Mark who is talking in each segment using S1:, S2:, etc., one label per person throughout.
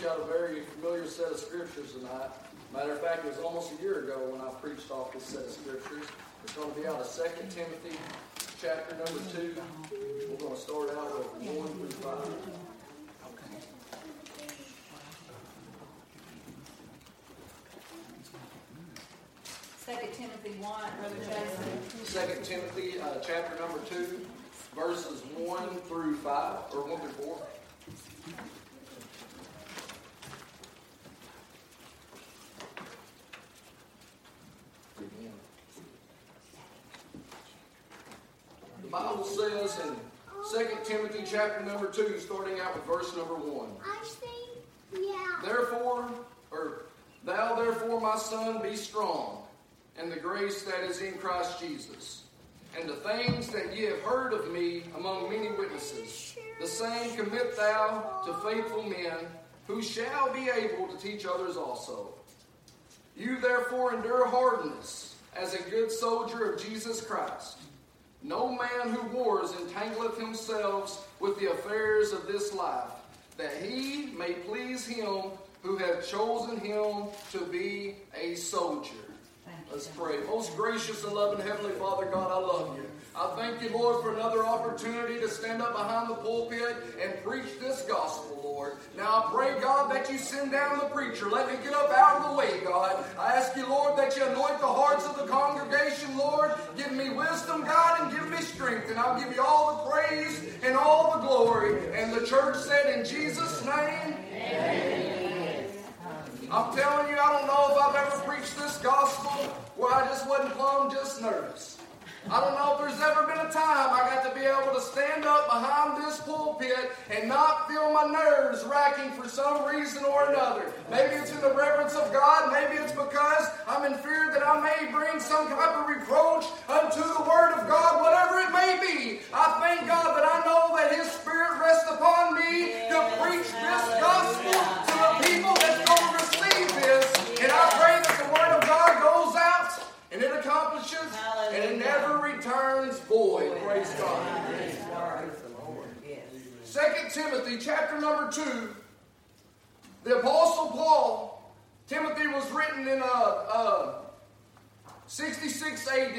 S1: preach out a very familiar set of scriptures tonight. Matter of fact, it was almost a year ago when I preached off this set of scriptures. It's going to be out of 2 Timothy chapter number 2. We're going to start out with 1 through 5.
S2: Second Timothy 1, Brother Jason.
S1: 2 Timothy uh, chapter number 2, verses 1 through 5, or 1 through 4. Chapter number two, starting out with verse number one.
S3: I think, yeah.
S1: Therefore, or thou therefore, my son, be strong, and the grace that is in Christ Jesus. And the things that ye have heard of me among many witnesses, the same commit thou to faithful men, who shall be able to teach others also. You therefore endure hardness as a good soldier of Jesus Christ. No man who wars entangleth himself with the affairs of this life, that he may please him who hath chosen him to be a soldier. Let's pray. Most gracious and loving Heavenly Father, God, I love you. I thank you, Lord, for another opportunity to stand up behind the pulpit and preach this gospel, Lord. Now I pray, God, that you send down the preacher. Let me get up out of the way, God. I ask you, Lord, that you anoint the hearts of the congregation, Lord. Give me wisdom, God, and give me strength. And I'll give you all the praise and all the glory. And the church said, in Jesus' name, Amen. I'm telling you, I don't know if I've ever preached this gospel where I just wasn't plumb just nervous. I don't know if there's ever been a time I got to be able to stand up behind this pulpit and not feel my nerves racking for some reason or another. Maybe it's in the reverence of God. Maybe it's because I'm in fear that I may bring some type of reproach unto the Word of God, whatever it may be. I thank God that I know that His Spirit rests upon me to preach this gospel to the people that's going to receive this. And I pray that the Word of God goes out and it accomplishes and it never returns void. Praise God. Second Timothy chapter number two. The Apostle Paul, Timothy was written in uh, uh, 66 AD.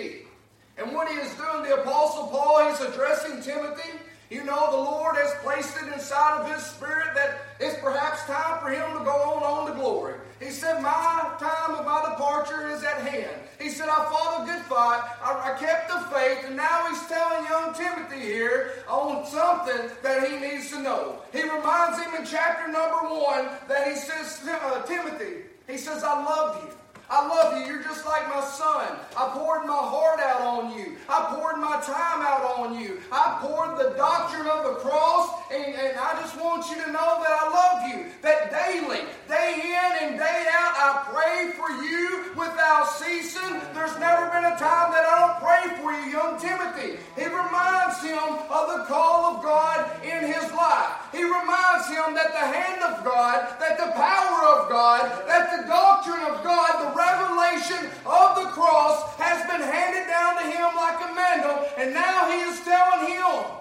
S1: And what he is doing, the Apostle Paul, he's addressing Timothy. You know, the Lord has placed it inside of his spirit that it's perhaps time for him to go on on to glory. He said, My time of my departure is at hand. He said, I fought a good fight. I, I kept the faith. And now he's telling young Timothy here on something that he needs to know. He reminds him in chapter number one that he says, uh, Timothy, he says, I love you. I love you. You're just like my son. I poured my heart out on you. I poured my time out on you. I poured the doctrine of the cross, and, and I just want you to know that I love you. That daily, day in and day out, I pray for you without ceasing. There's never been a time that I don't pray for you, young Timothy. He reminds him of the call of God in his life. He reminds him that the hand of God, that the power of God, that the doctrine of God, the revelation of the cross has been handed down to him like a mantle, and now he is telling him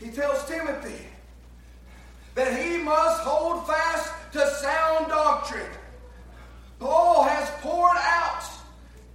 S1: He tells Timothy that he must hold fast to sound doctrine. Paul has poured out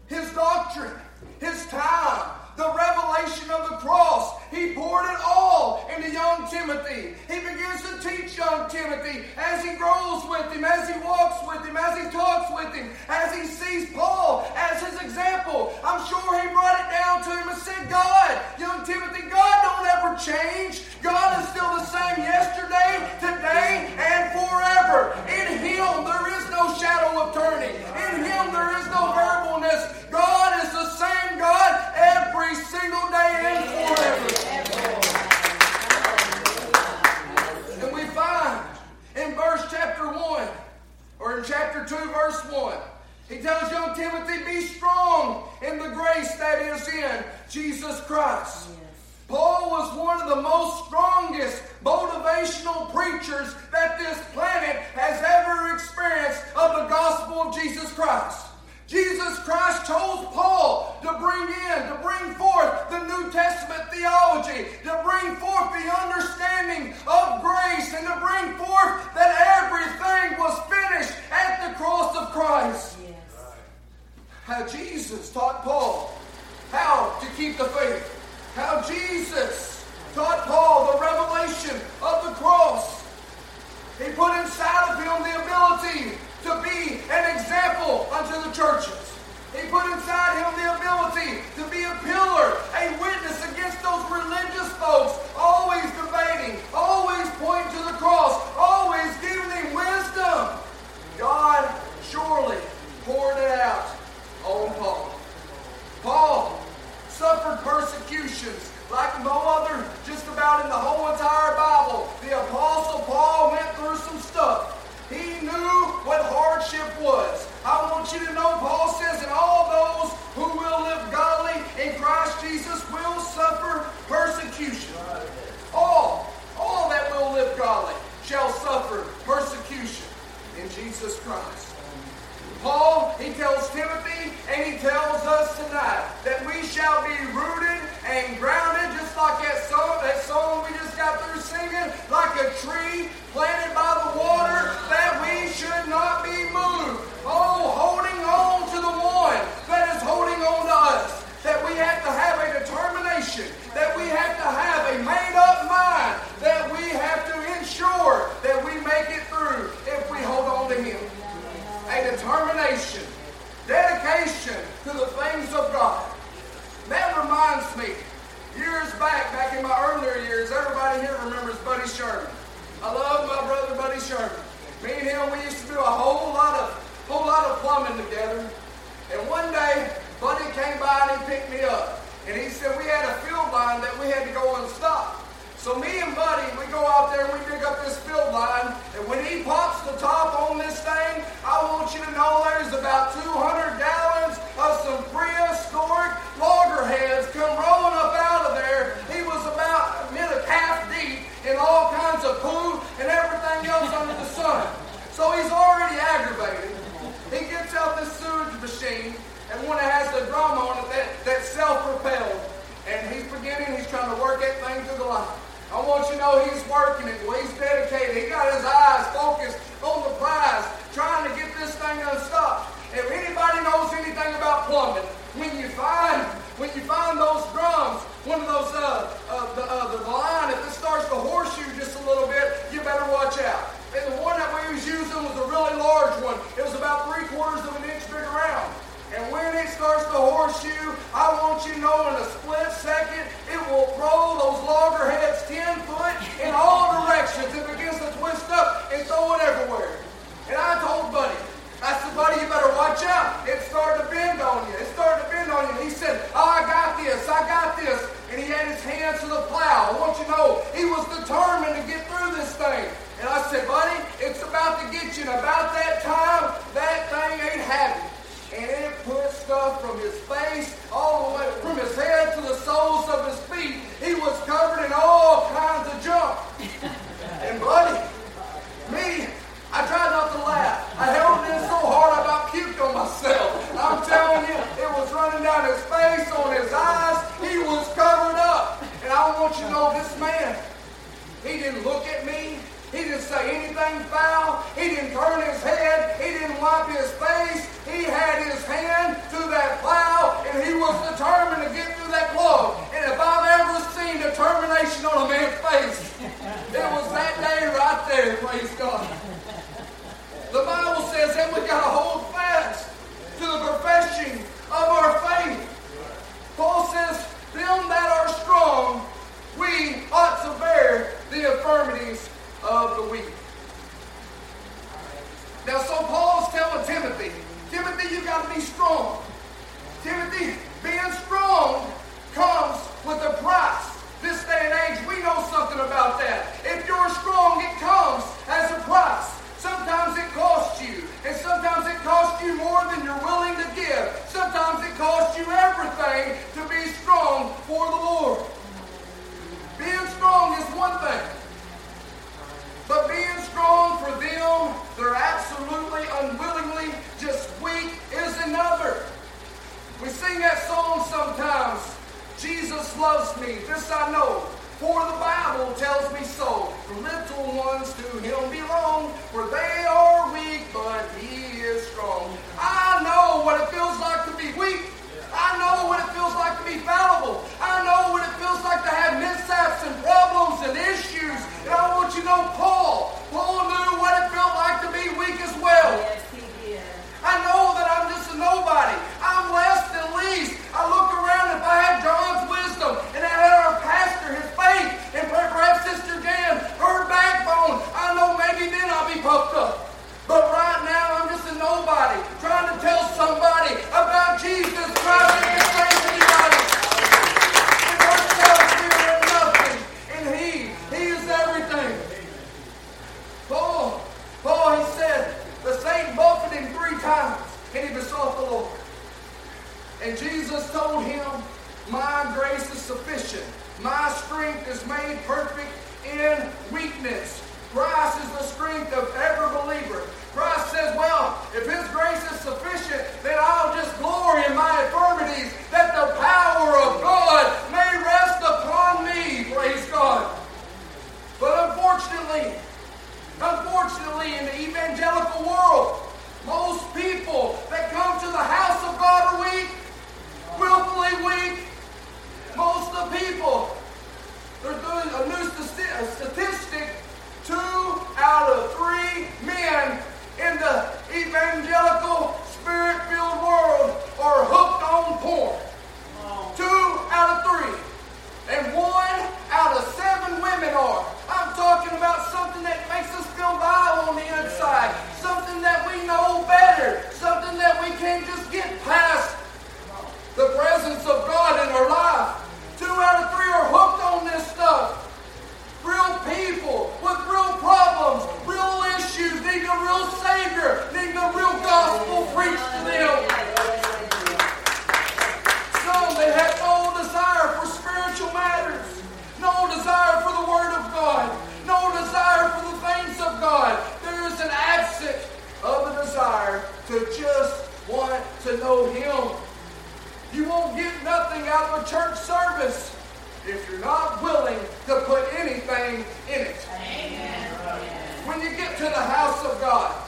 S1: his doctrine, his time, the revelation of the cross. He poured it all into young Timothy. He begins to teach young Timothy as he grows with him, as he walks with him, as he talks with him, as he sees Paul as his example. I'm sure he brought it down to him and said, God, young Timothy, God don't ever change. God is still the same yesterday, today, and forever. In him there is no shadow of turning. In him there is no variableness. God is the same God every single day and forever. And we find in verse chapter 1, or in chapter 2, verse 1, he tells young Timothy, be strong in the grace that is in Jesus Christ. Paul was one of the most strongest motivational preachers that this planet has ever experienced of the gospel of Jesus Christ. Jesus Christ chose Paul to bring in, to bring forth the New Testament theology, to bring forth the understanding of grace, and to bring forth that everything was finished at the cross of Christ. Yes. How Jesus taught Paul how to keep the faith. How Jesus taught Paul the revelation of the cross. He put inside of him the ability to be an example unto the churches. He put inside him the ability to be a pillar, a witness against those religious folks, always debating, always pointing to the cross, always giving him wisdom. God surely poured it out on Paul. Paul suffered persecutions like no other just about in the whole entire Bible. The Apostle Paul went through some stuff. He knew what hardship was. I want you to know, Paul says, and all those who will live godly in Christ Jesus will suffer persecution. All, all that will live godly shall suffer persecution in Jesus Christ. Paul, he tells Timothy, and he tells us tonight that we shall be rooted and grounded, just like that song, that song we just got through singing, like a tree planted by the water, that we should not be moved. Oh, holding on to the one that is holding on to us. That we have to have a determination, that we have to have a made up mind, that we have to ensure that we make it through if we hold on to Him a determination, dedication to the things of God. That reminds me, years back, back in my earlier years, everybody here remembers Buddy Sherman. I love my brother Buddy Sherman. Me and him, we used to do a whole lot of whole lot of plumbing together. And one day, Buddy came by and he picked me up. And he said we had a field line that we had to go and stop. So me and Buddy, we go out there and we dig up this field line, and when he pops the top on this thing, I want you to know there's about 200 gallons of some prehistoric loggerheads come rolling up out of there. He was about calf deep in all kinds of poo and everything else under the sun. So he's already aggravated. Out this sewage machine, and one that has the drum on it that, that's self-propelled. And he's beginning, he's trying to work that thing through the line. I want you to know he's working it. Well, he's dedicated. He got his eyes focused on the prize, trying to get this thing unstuck. If anybody knows anything about plumbing, when you find when you find those drums, one of those uh, uh, the, uh, the line, if it starts to horseshoe just a little bit, you better watch out. And the one that we was using was a really large one. It was about three quarters of an inch big around. And when it starts to horseshoe, I want you to know in a split second, it will throw those loggerheads 10 foot in all directions. It begins to twist up and throw it everywhere. And I told Buddy, I said, Buddy, you better watch out. It's starting to bend on you. It's starting to bend on you. And he said, Oh, I got this. I got this. And he had his hands to the plow. I want you to know, he was determined to get through this thing. And I said, Buddy, it's about to get you. And about that time, that thing ain't happy and it put stuff from his face all the way from his head to the soles of his feet. He was covered in all kinds of junk. and buddy, me, I tried not to laugh. I held it in so hard I about puked on myself. I'm telling you, it was running down his face, on his eyes. He was covered up. And I want you to know this man, he didn't look at me. He didn't say anything foul. He didn't turn his head. He didn't wipe his face. He had his hand to that plow, and he was determined to get through that plow. And if I've ever seen determination on a man's face, it was that day right there, praise God. The Bible says that we got to hold fast to the profession of our faith. Paul says, Them that are strong, we ought to bear the infirmities of the weak. Now, so Paul's telling Timothy, Timothy, you got to be strong. Timothy, being strong comes with a price. This day and age, we know something about that. If you're strong, it comes as a price. Sometimes it costs you, and sometimes it costs you more than you're willing to give. Sometimes it costs you everything to be strong for the Lord. Being strong is one thing. But being strong for them, they're absolutely unwillingly just weak is another. We sing that song sometimes. Jesus loves me, this I know. For the Bible tells me so. The little ones to him belong, for they God.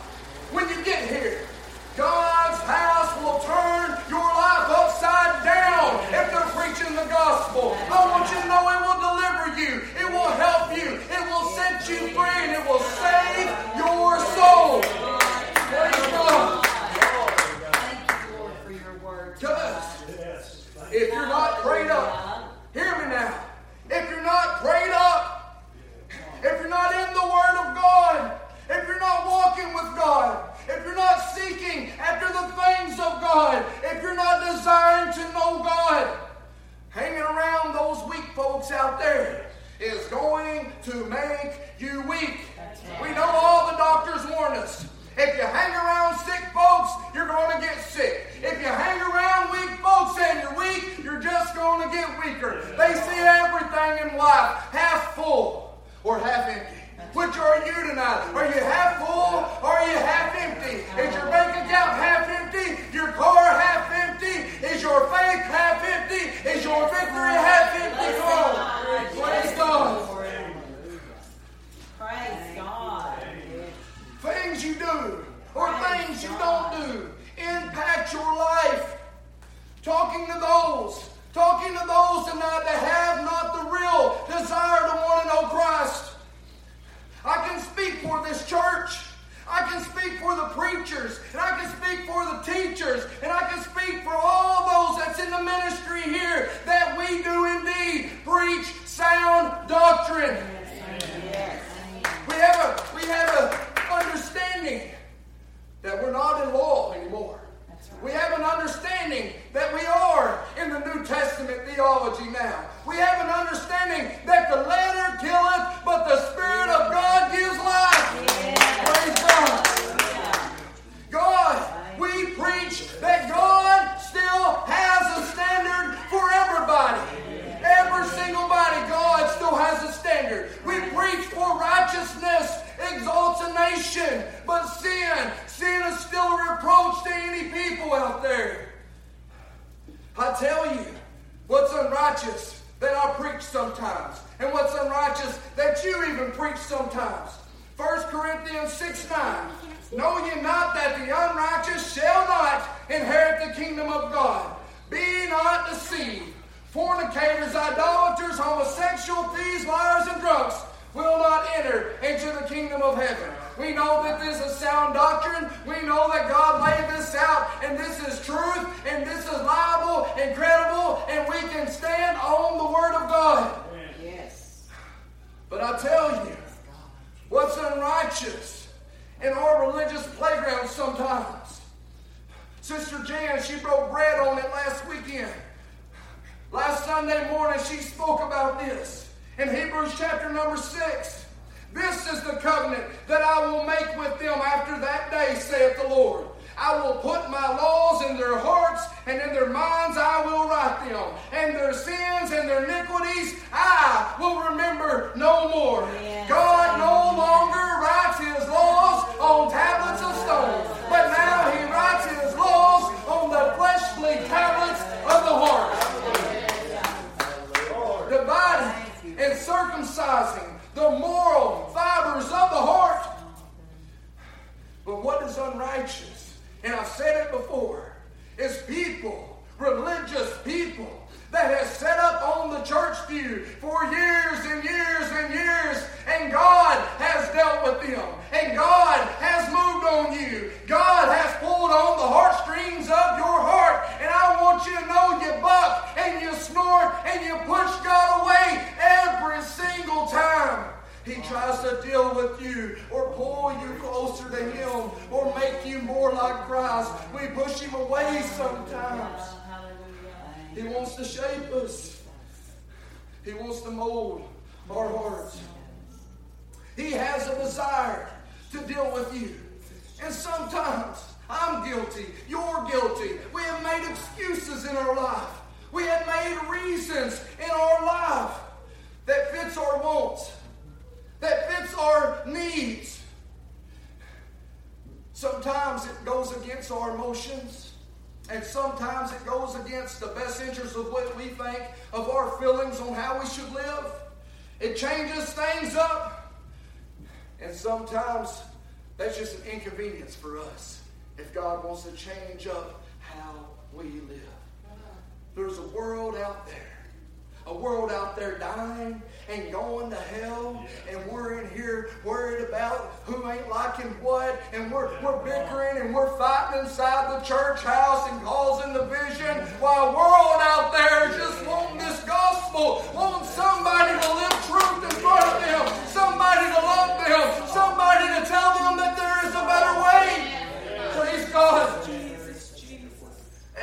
S1: life half full or half empty? Which are you tonight? Are you half full or are
S2: you half empty?
S1: Is your bank account half empty? Your car half empty? Is your faith half empty? Is your victory half empty? Praise God. Praise God. Things you do or things you don't do impact your life. Talking to those talking to those tonight that have not the real desire to want to know Christ. I can speak for this church. I can speak for the preachers, and I can speak for the teachers, and I can speak for all those that's in the ministry here that we do indeed preach sound doctrine. Yes. We have a we have a understanding that we're not in law anymore. Right. We have an understanding that we are in the New Testament theology now. We have an understanding that the letter killeth, but the Spirit of God gives life. Yeah. Praise God. God, we preach that God still has a standard for everybody. Every single body, God still has a standard. We preach for righteousness exalts a nation, but sin, sin is still a reproach to any people out there. I tell you, what's unrighteous that I preach sometimes,
S2: and what's
S1: unrighteous that you even preach sometimes. 1 Corinthians 6 9. Know ye not that the unrighteous shall not inherit the kingdom of God? Be not deceived. Fornicators, idolaters, homosexual, thieves, liars, and drunks will not enter into the kingdom of heaven. We know that this is sound doctrine. We know that God laid this out, and this is truth, and this is liable and credible, and we can stand on the Word of God.
S2: Yes.
S1: But I tell you, what's unrighteous in our religious playground sometimes. Sister Jan, she broke bread on it last weekend. Last Sunday morning, she spoke about this in Hebrews chapter number 6. This is the covenant that I will make with them after that day, saith the Lord. I will put my laws in their hearts, and in their minds I will write them. And their sins and their iniquities I will remember no more.
S2: Yes.
S1: God no longer writes his laws on tablets of stone, but now he writes his laws on the fleshly tablets of the heart. Dividing and circumcising the moral fibers of the heart. But what is unrighteous? And I've said it before, It's people, religious people, that has set up on the church pew for years and years and years, and God has dealt with them, and God has moved on you. God has pulled on the heartstrings of your heart, and I want you to know you buck and you snort and you push God away every single time. He tries to deal with you or pull you closer to Him or make you more like Christ. We push Him away sometimes. He wants to shape us. He wants to mold our hearts. He has a desire to deal with you. And sometimes I'm guilty. You're guilty. We have made excuses in our life. We have made reasons in our life that fits our wants, that fits our needs. Sometimes it goes against our emotions. And sometimes it goes against the best interest of what we think of our feelings on how we should live. It changes things up. And sometimes that's just an inconvenience for us if God wants to change up how we live. There's a world out there, a world out there dying and going to hell, and we're in here worried about who ain't liking what, and we're, we're bickering and we're fighting inside the church house and causing division, while a world out there is just wanting this gospel, wanting somebody to live truth in front of them, somebody to love them, somebody to tell them that there is a better way. Praise God.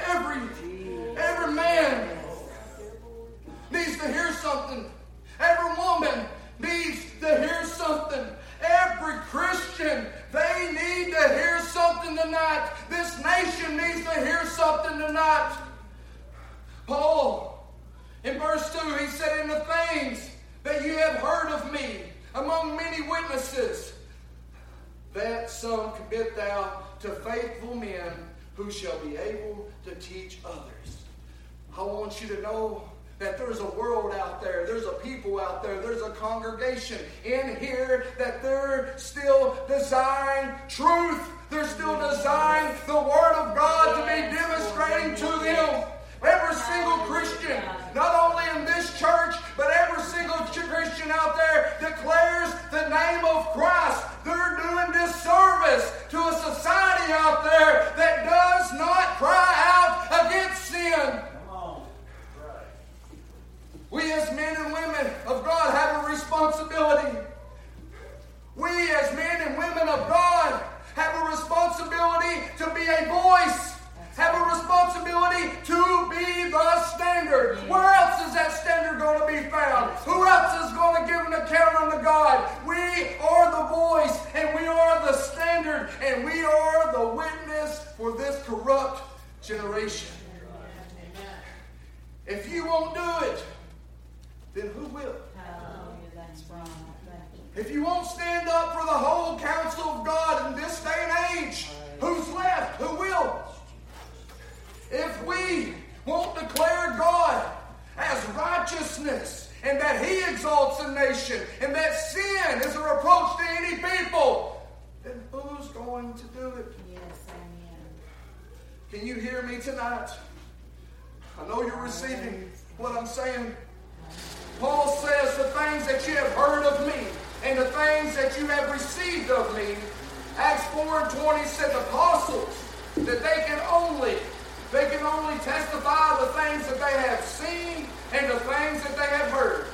S1: Every, every man needs to hear something. Every woman needs to hear something. Every Christian, they need to hear something tonight. This nation needs to hear something tonight. Paul, in verse 2, he said, In the things that you have heard of me among many witnesses, that some commit thou to faithful men who shall be able to teach others. I want you to know that there's a world out there, there's a people out there, there's a congregation in here that they're still desiring truth. They're still desiring the Word of God to be demonstrating to them. Every single Christian, not only in this church, but every single Christian out there declares the name of Christ. They're doing disservice to a society out there that does not cry out against sin. We as men and women of God have a responsibility. We as men and women of God have a responsibility to be a voice, have a responsibility to be the standard. Where else is that standard going to be found? Who else is going to give an account unto God? We are the voice and we are the standard and we are the witness for this corrupt generation. If you won't do it, then who will?
S2: Hallelujah. That's right.
S1: If you won't stand up for the whole counsel of God in this day and age, who's left? Who will? If we won't declare God as righteousness and that he exalts a nation, and that sin is a reproach to any people, then who's going to do it?
S2: Yes, amen.
S1: Can you hear me tonight? I know you're receiving what I'm saying. Paul says, The things that you have heard of me and the things that you have received of me, Acts 4 and 20 said the apostles, that they can only, they can only testify the things that they have seen and the things that they have heard.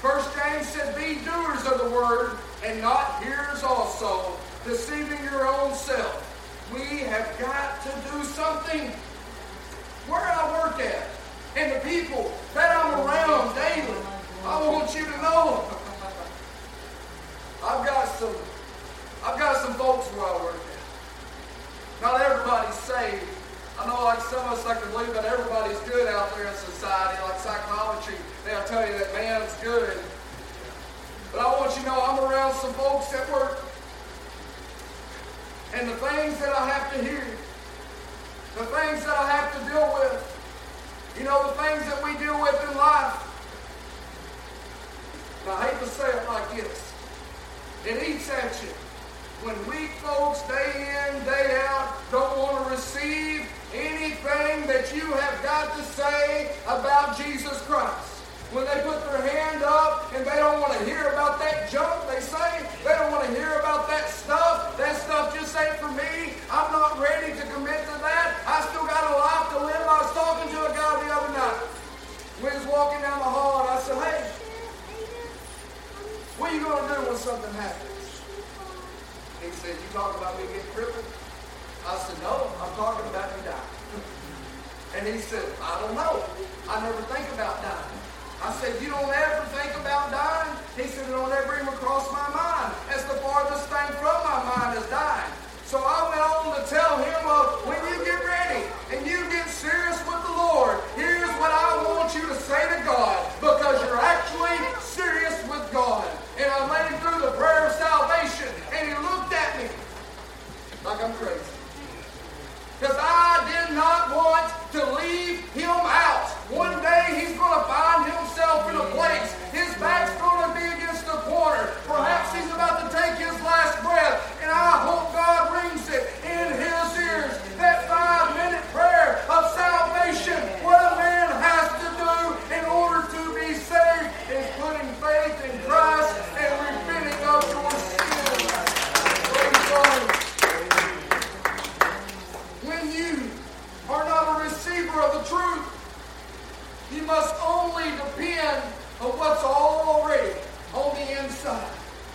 S1: First James said, Be doers of the word and not hearers also, deceiving your own self. We have got to do something where I work at and the people that I'm around daily. I want you to know I've got some I've got some folks where I work at. Not everybody's saved. I know like some of us like to believe that everybody's good out there in society, like psychology, they'll tell you that man's good. But I want you to know I'm around some folks at work. And the things that I have to hear, the things that I have to deal with, you know, the things that we deal with in life. I hate to say it like this. It eats at you. When weak folks, day in, day out, don't want to receive anything that you have got to say about Jesus Christ. When they put their hand up and they don't want to hear about that junk they say, they don't want to hear about that stuff. That stuff just ain't for me. I'm not ready to commit to that. I still got a life to live. I was talking to a guy the other night. We was walking down the hall and I said, hey, what are you going to do when something happens? He said, you talking about me getting crippled? I said, no, I'm talking about you dying. And he said, I don't know. I never think about dying. I said, you don't ever think about dying? He said, it don't ever even cross my mind. That's the farthest thing from my mind is dying. So I went on to tell him, uh, when you get ready and you get serious with the Lord, here's what I want you to say to God because you're actually serious with God. And I led him through the prayer of salvation, and he looked at me like I'm crazy. Because I did not want to leave him out. One day he's going to find himself in a place. His back's going to be against the corner. Perhaps he's about to take his last breath. And I hope God rings it in his ears. That five minute prayer of salvation. What a man has to do in order to be saved is putting faith in Christ and repenting of your sins. Praise God. When you are not a receiver of the truth, you must only depend on what's already on the inside.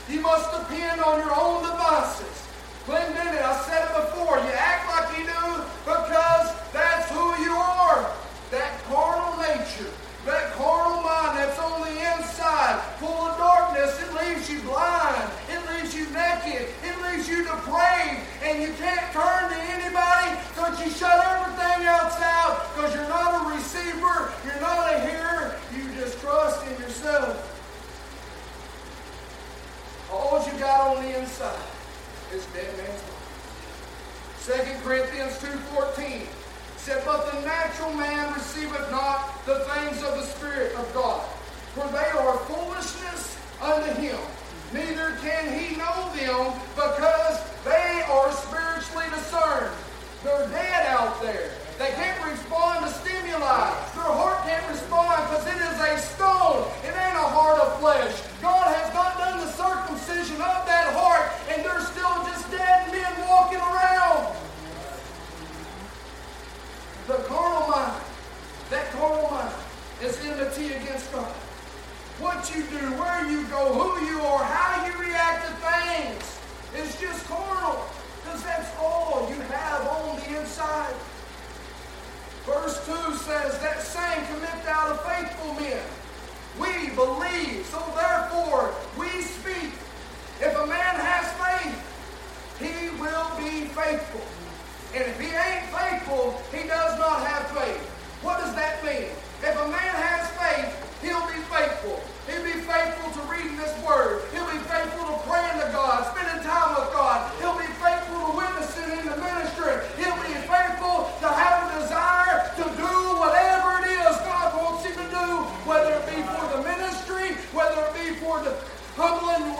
S1: You must depend on your own devices. Glenn Bennett, I said it before, you act like you do because that's who you are. That carnal nature, that carnal mind that's on the inside, full of darkness, it leaves you blind. It leaves you naked. It leaves you depraved. And you can't turn to anybody because you shut everything else out because you're not a receiver. You're not a hearer. You just trust in yourself. All you got on the inside is dead man's body. 2 Corinthians 2.14 said, But the natural man receiveth not the things of the Spirit of God, for they are foolishness unto him. Neither can he know them because they are spiritually discerned. They're dead out there. They can't respond to stimuli. Their heart can't respond because it is a stone. It ain't a heart of flesh. God has not done the circumcision of that heart, and they're still just dead men walking around. The carnal mind, that carnal mind is enmity against God. What you do, where you go, who you are, how you react to things is just carnal. Because that's all you have on the inside. Verse 2 says, That same commit out of faithful men. We believe, so therefore we speak. If a man has faith, he will be faithful. And if he ain't faithful, he does not have faith. What does that mean? If a man has faith, he'll be faithful. He'll be faithful to reading this word. He'll be faithful to praying to God, spending time with God. He'll be faithful to witnessing in the ministry. He'll be faithful to have a desire to do whatever it is God wants him to do, whether it be for the ministry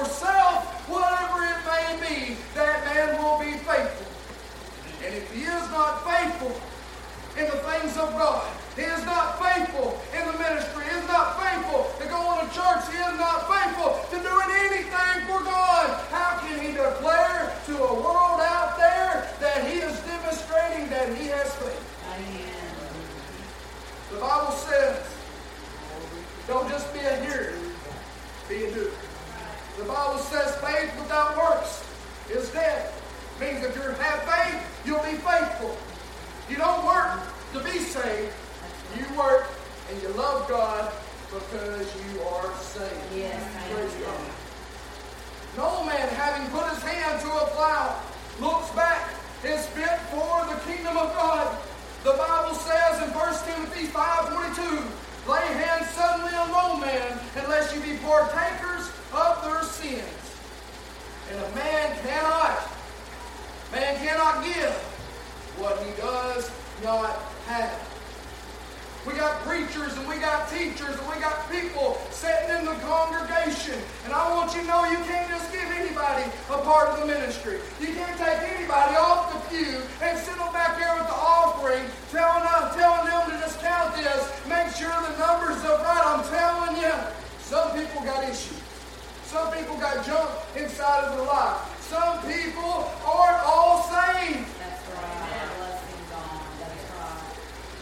S1: for self, whatever it may be, that man will be faithful. And if he is not faithful in the things of God, he is not faithful in the ministry. He is not faithful to going to church. He is not faithful to doing anything for God. How can he declare to a world out there that he is demonstrating that he has faith? The Bible says, don't just be a hearer, be a doer. The Bible says faith without works is dead. Means if you have faith, you'll be faithful. You don't work to be saved. You work and you love God because you are saved.
S2: Yes,
S1: Praise God. No man, having put his hand to a plow, looks back, is fit for the kingdom of God. The Bible says in 1 Timothy 5.22, lay hands suddenly on no man unless you be partakers of their sins. And a man cannot, man cannot give what he does not have. We got preachers and we got teachers and we got people sitting in the congregation. And I want you to know you can't just give anybody a part of the ministry. You can't take anybody off the pew and sit them back there with the offering, telling, uh, telling them to just count this, make sure the numbers are right. I'm telling you, some people got issues. Some people got junk inside of their life. Some people aren't all saved.
S2: That's right. That's right.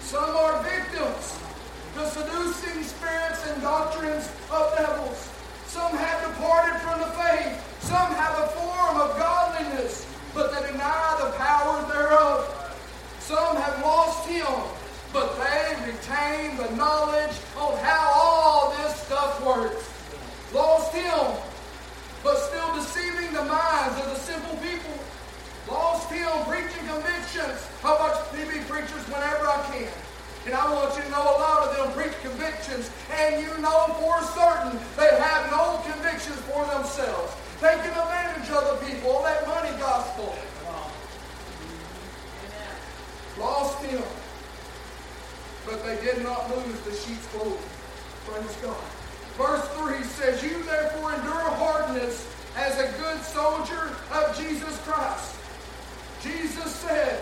S1: Some are victims to seducing spirits and doctrines of devils. Some have departed from the faith. Some have a form of godliness, but they deny the power thereof. Some have lost him, but they retain the knowledge on how all this stuff works. Lost him, but still deceiving the minds of the simple people. Lost him preaching convictions. How much TV preachers whenever I can. And I want you to know a lot of them preach convictions, and you know for certain they have no convictions for themselves. Taking advantage of the people, All that money gospel. Lost him. But they did not lose the sheep's clothing. Praise God. Verse 3 says, You therefore endure hardness as a good soldier of Jesus Christ. Jesus said,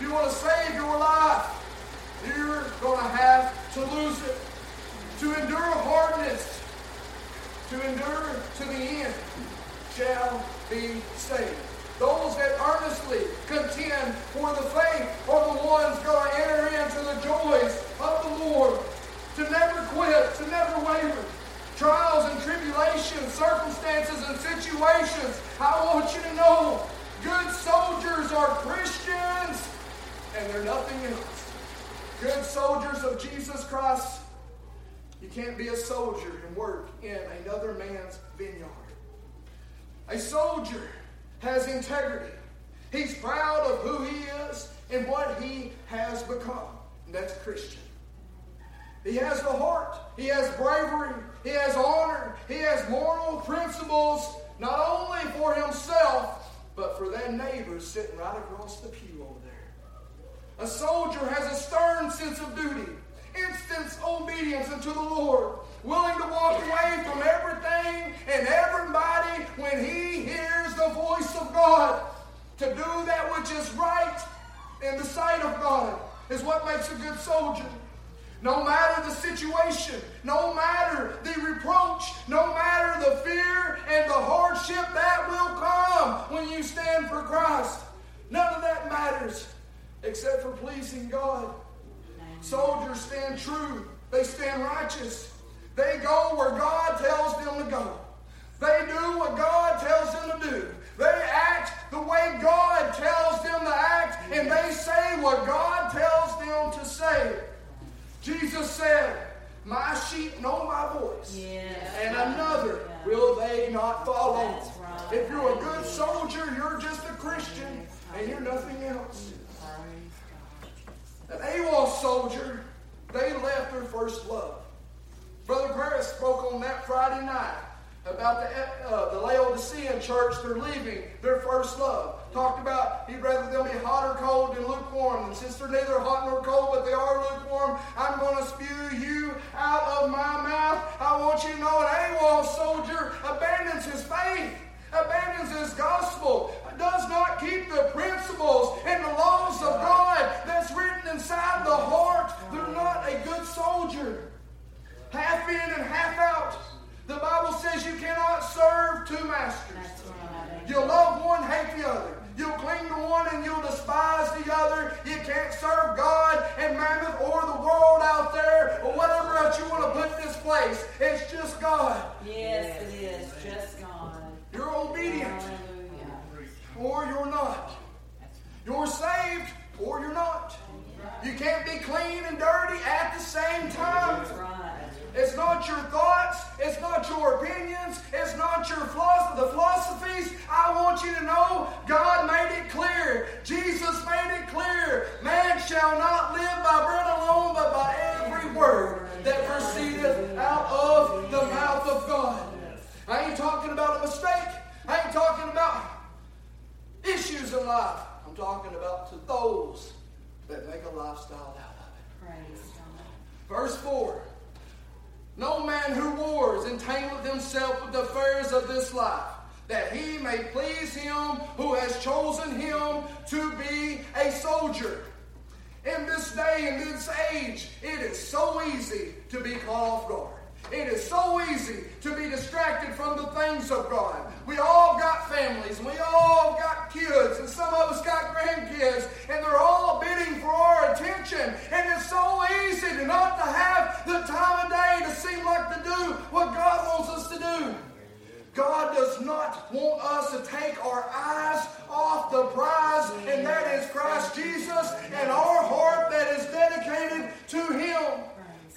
S1: if you want to save your life, you're going to have to lose it. To endure hardness, to endure to the end, shall be saved. Those that earnestly contend for the faith are the ones going to enter into the joys of the Lord. To never quit, to never waver. Trials and tribulations, circumstances and situations. I want you to know good soldiers are Christians and they're nothing else. Good soldiers of Jesus Christ. You can't be a soldier and work in another man's vineyard. A soldier has integrity. He's proud of who he is and what he has become. And that's Christian. He has the heart. He has bravery. He has honor. He has moral principles, not only for himself, but for that neighbor sitting right across the pew over there. A soldier has a stern sense of duty, instant obedience unto the Lord, willing to walk away from everything and everybody when he hears the voice of God. To do that which is right in the sight of God is what makes a good soldier. No matter the situation, no matter the reproach, no matter the fear and the hardship that will come when you stand for Christ, none of that matters except for pleasing God. Soldiers stand true, they stand righteous. They go where God tells them to go. They do what God tells them to do. They act the way God tells them to act, and they say what God tells them to say. Jesus said, My sheep know my voice,
S2: Yes.
S1: and another will they not follow.
S2: Right.
S1: If you're a good soldier, you're just a Christian, and you're nothing else. An AWOL soldier, they left their first love. Brother Paris spoke on that Friday night about the, uh, the Laodicean church, they're leaving their first love. Talked about he'd rather them be hot or cold than lukewarm. And since they're neither hot nor cold, but they are lukewarm, I'm going to spew you out of my mouth. I want you to know an AWOL soldier abandons his faith, abandons his gospel, does not keep the principles and the laws of God that's written inside the heart, they're not a good soldier. Half in and half out. The Bible says you cannot serve two masters. You'll love one, hate the other. You'll cling to one and you'll despise the other. You can't serve God and mammon or the world out there or whatever else you want to put in this place. It's just God.
S2: Yes, it is. Just God.
S1: You're obedient
S2: Hallelujah.
S1: or you're not. You're saved or you're not. You can't be clean and dirty at the same time. It's not your thoughts. It's not your opinions. It's not your philosoph- the philosophies. I want you to know God made it clear. Jesus made it clear. Man shall not live by bread alone, but by every word that proceedeth out of the mouth of God. I ain't talking about a mistake. I ain't talking about issues in life. I'm talking about to those that make a lifestyle out of it.
S2: Praise God.
S1: Verse 4 No man who wars entangleth himself with the affairs of this life, that he may please him who has chosen him to be a soldier. In this day and this age, it is so easy to be caught off guard. It is so easy to be distracted from the things of God. We all got families, and we all got kids, and some of us got grandkids, and they're all bidding for our attention. And it's so easy to not to have the time of day to seem like to do what God wants us to do. God does not want us to take our eyes off the prize, and that is Christ Jesus and our heart that is dedicated to Him.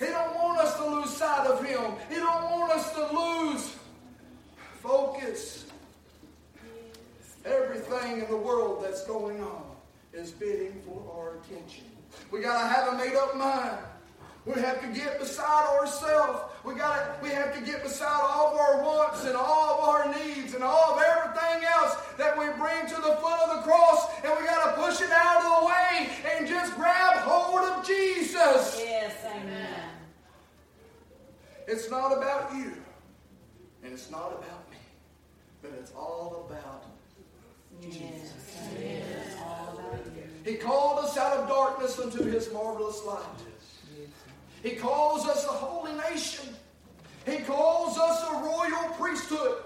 S1: He don't want us to lose sight of Him. He don't want us to lose focus. Everything in the world that's going on is bidding for our attention. We gotta have a made-up mind. We have to get beside ourselves. We got we have to get beside all of our wants and all of our needs and all of everything else that we bring to the foot of the cross, and we got to push it out of the way and just grab hold of Jesus.
S2: Yes, amen.
S1: It's not about you, and it's not about me, but it's all about
S2: Yes, about you.
S1: He called us out of darkness into his marvelous light. He calls us a holy nation. He calls us a royal priesthood.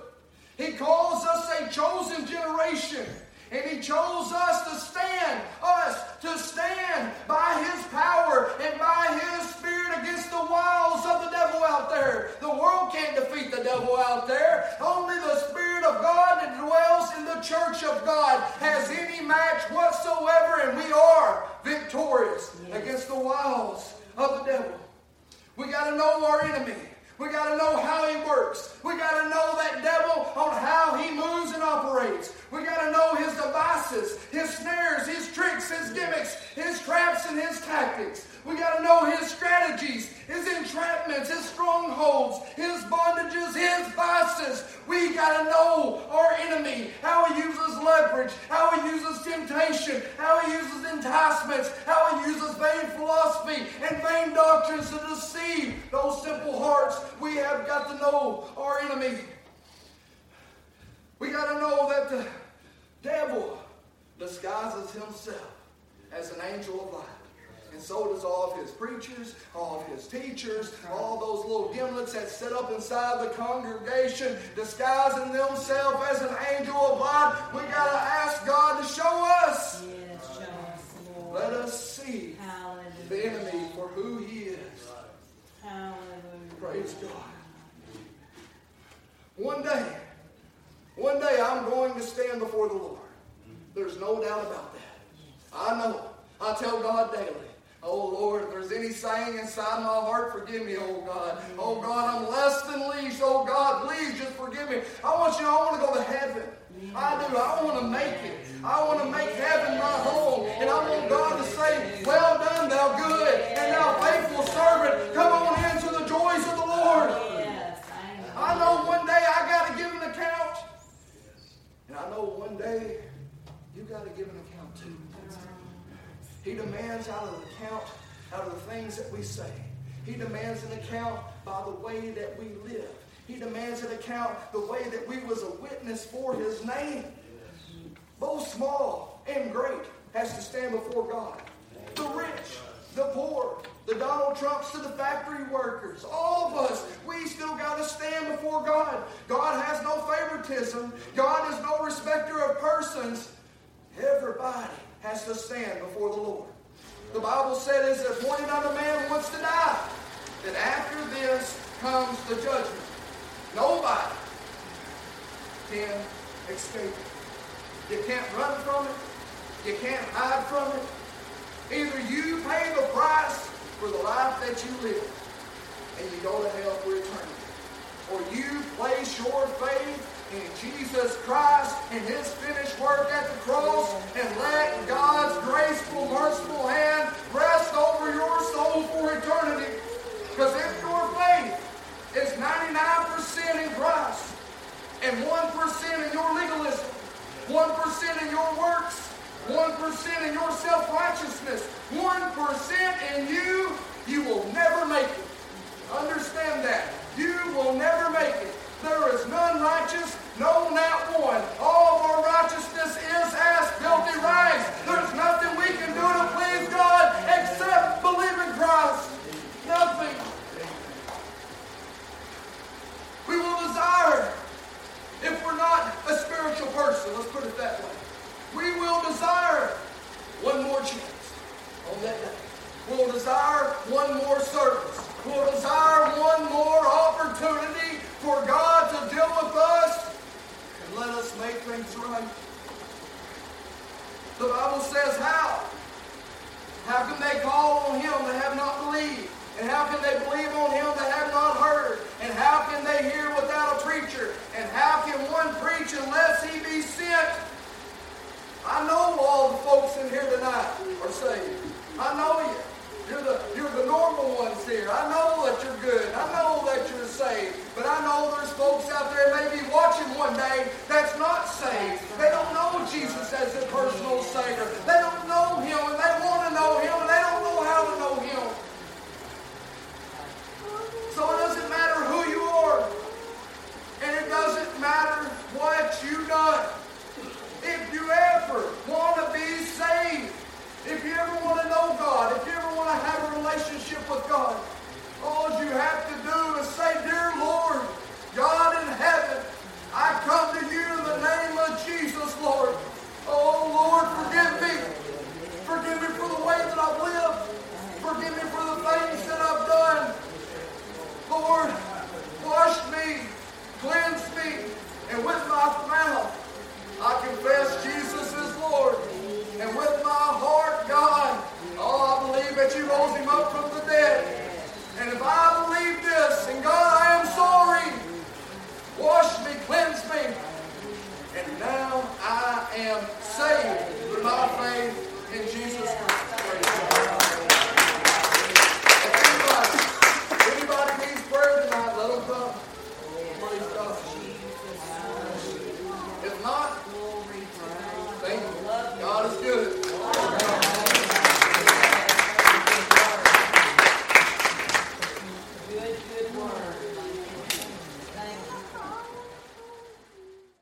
S1: He calls us a chosen generation. And he chose us to stand, us to stand by his power and by his spirit against the wiles of the devil out there. The world can't defeat the devil out there. Only the spirit of God that dwells in the church of God has any match whatsoever, and we are victorious against the wiles of the devil. We got to know our enemy. We got to know how he works. We got to know that devil on how he moves and operates. We got to know his devices, his snares, his tricks, his gimmicks, his traps, and his tactics. We got to know his strategies, his entrapments, his strongholds, his bondages, his vices. We got to know our enemy, how he uses leverage, how he uses temptation, how he uses enticements, how he uses vain philosophy and vain doctrines to deceive those simple hearts. We have got to know our enemy. We got to know that the devil disguises himself as an angel of light. And so does all of his preachers, all of his teachers, all those little gimlets that sit up inside the congregation, disguising themselves as an angel of light. We got to ask God to show us.
S2: Yes.
S1: Let us see
S2: Hallelujah.
S1: the enemy for who he is.
S2: Hallelujah.
S1: Praise God. One day, one day I'm going to stand before the Lord. There's no doubt about that. I know. I tell God daily. Oh Lord, if there's any saying inside my heart, forgive me, oh God. Oh God, I'm less than least. Oh God, please just forgive me. I want you I want to go to heaven. I do. I want to make it. I want to make heaven my home. And I want God to say, Well done, thou good and thou faithful servant. Come on into the joys of the Lord. I know one day I got to give an account. And I know one day you got to give an account too. He demands out of the account, out of the things that we say. He demands an account by the way that we live. He demands an account the way that we was a witness for his name. Both small and great has to stand before God. The rich, the poor, the Donald Trumps to the factory workers, all of us, we still got to stand before God. God has no favoritism. God is no respecter of persons. Everybody has to stand before the Lord. The Bible said it's appointed unto man once to die. That after this comes the judgment. Nobody can escape it. You can't run from it. You can't hide from it. Either you pay the price for the life that you live and you go to hell for eternity, or you place your faith in Jesus Christ and His finished work at the cross and let God's graceful, merciful hand rest over your soul for eternity. Because if your faith is 99% in Christ and 1% in your legalism, 1% in your works, 1% in your self-righteousness, 1% in you, you will never make it. Understand that. You will never make it. There is none righteous, no, relationship with God. All you have to do is say, Dear Lord, God in heaven, I come to you in the name of Jesus, Lord. Oh, Lord, forgive me. Forgive me for the way that I've lived. Forgive me for the things that I've done. Lord, wash me, cleanse me, and with my mouth I confess Jesus is Lord, and with my heart but you rose him up from the dead. And if I believe this, and God, I am sorry, wash me, cleanse me, and now I am saved by faith in Jesus Christ. If anybody, if anybody needs prayer tonight, let them come.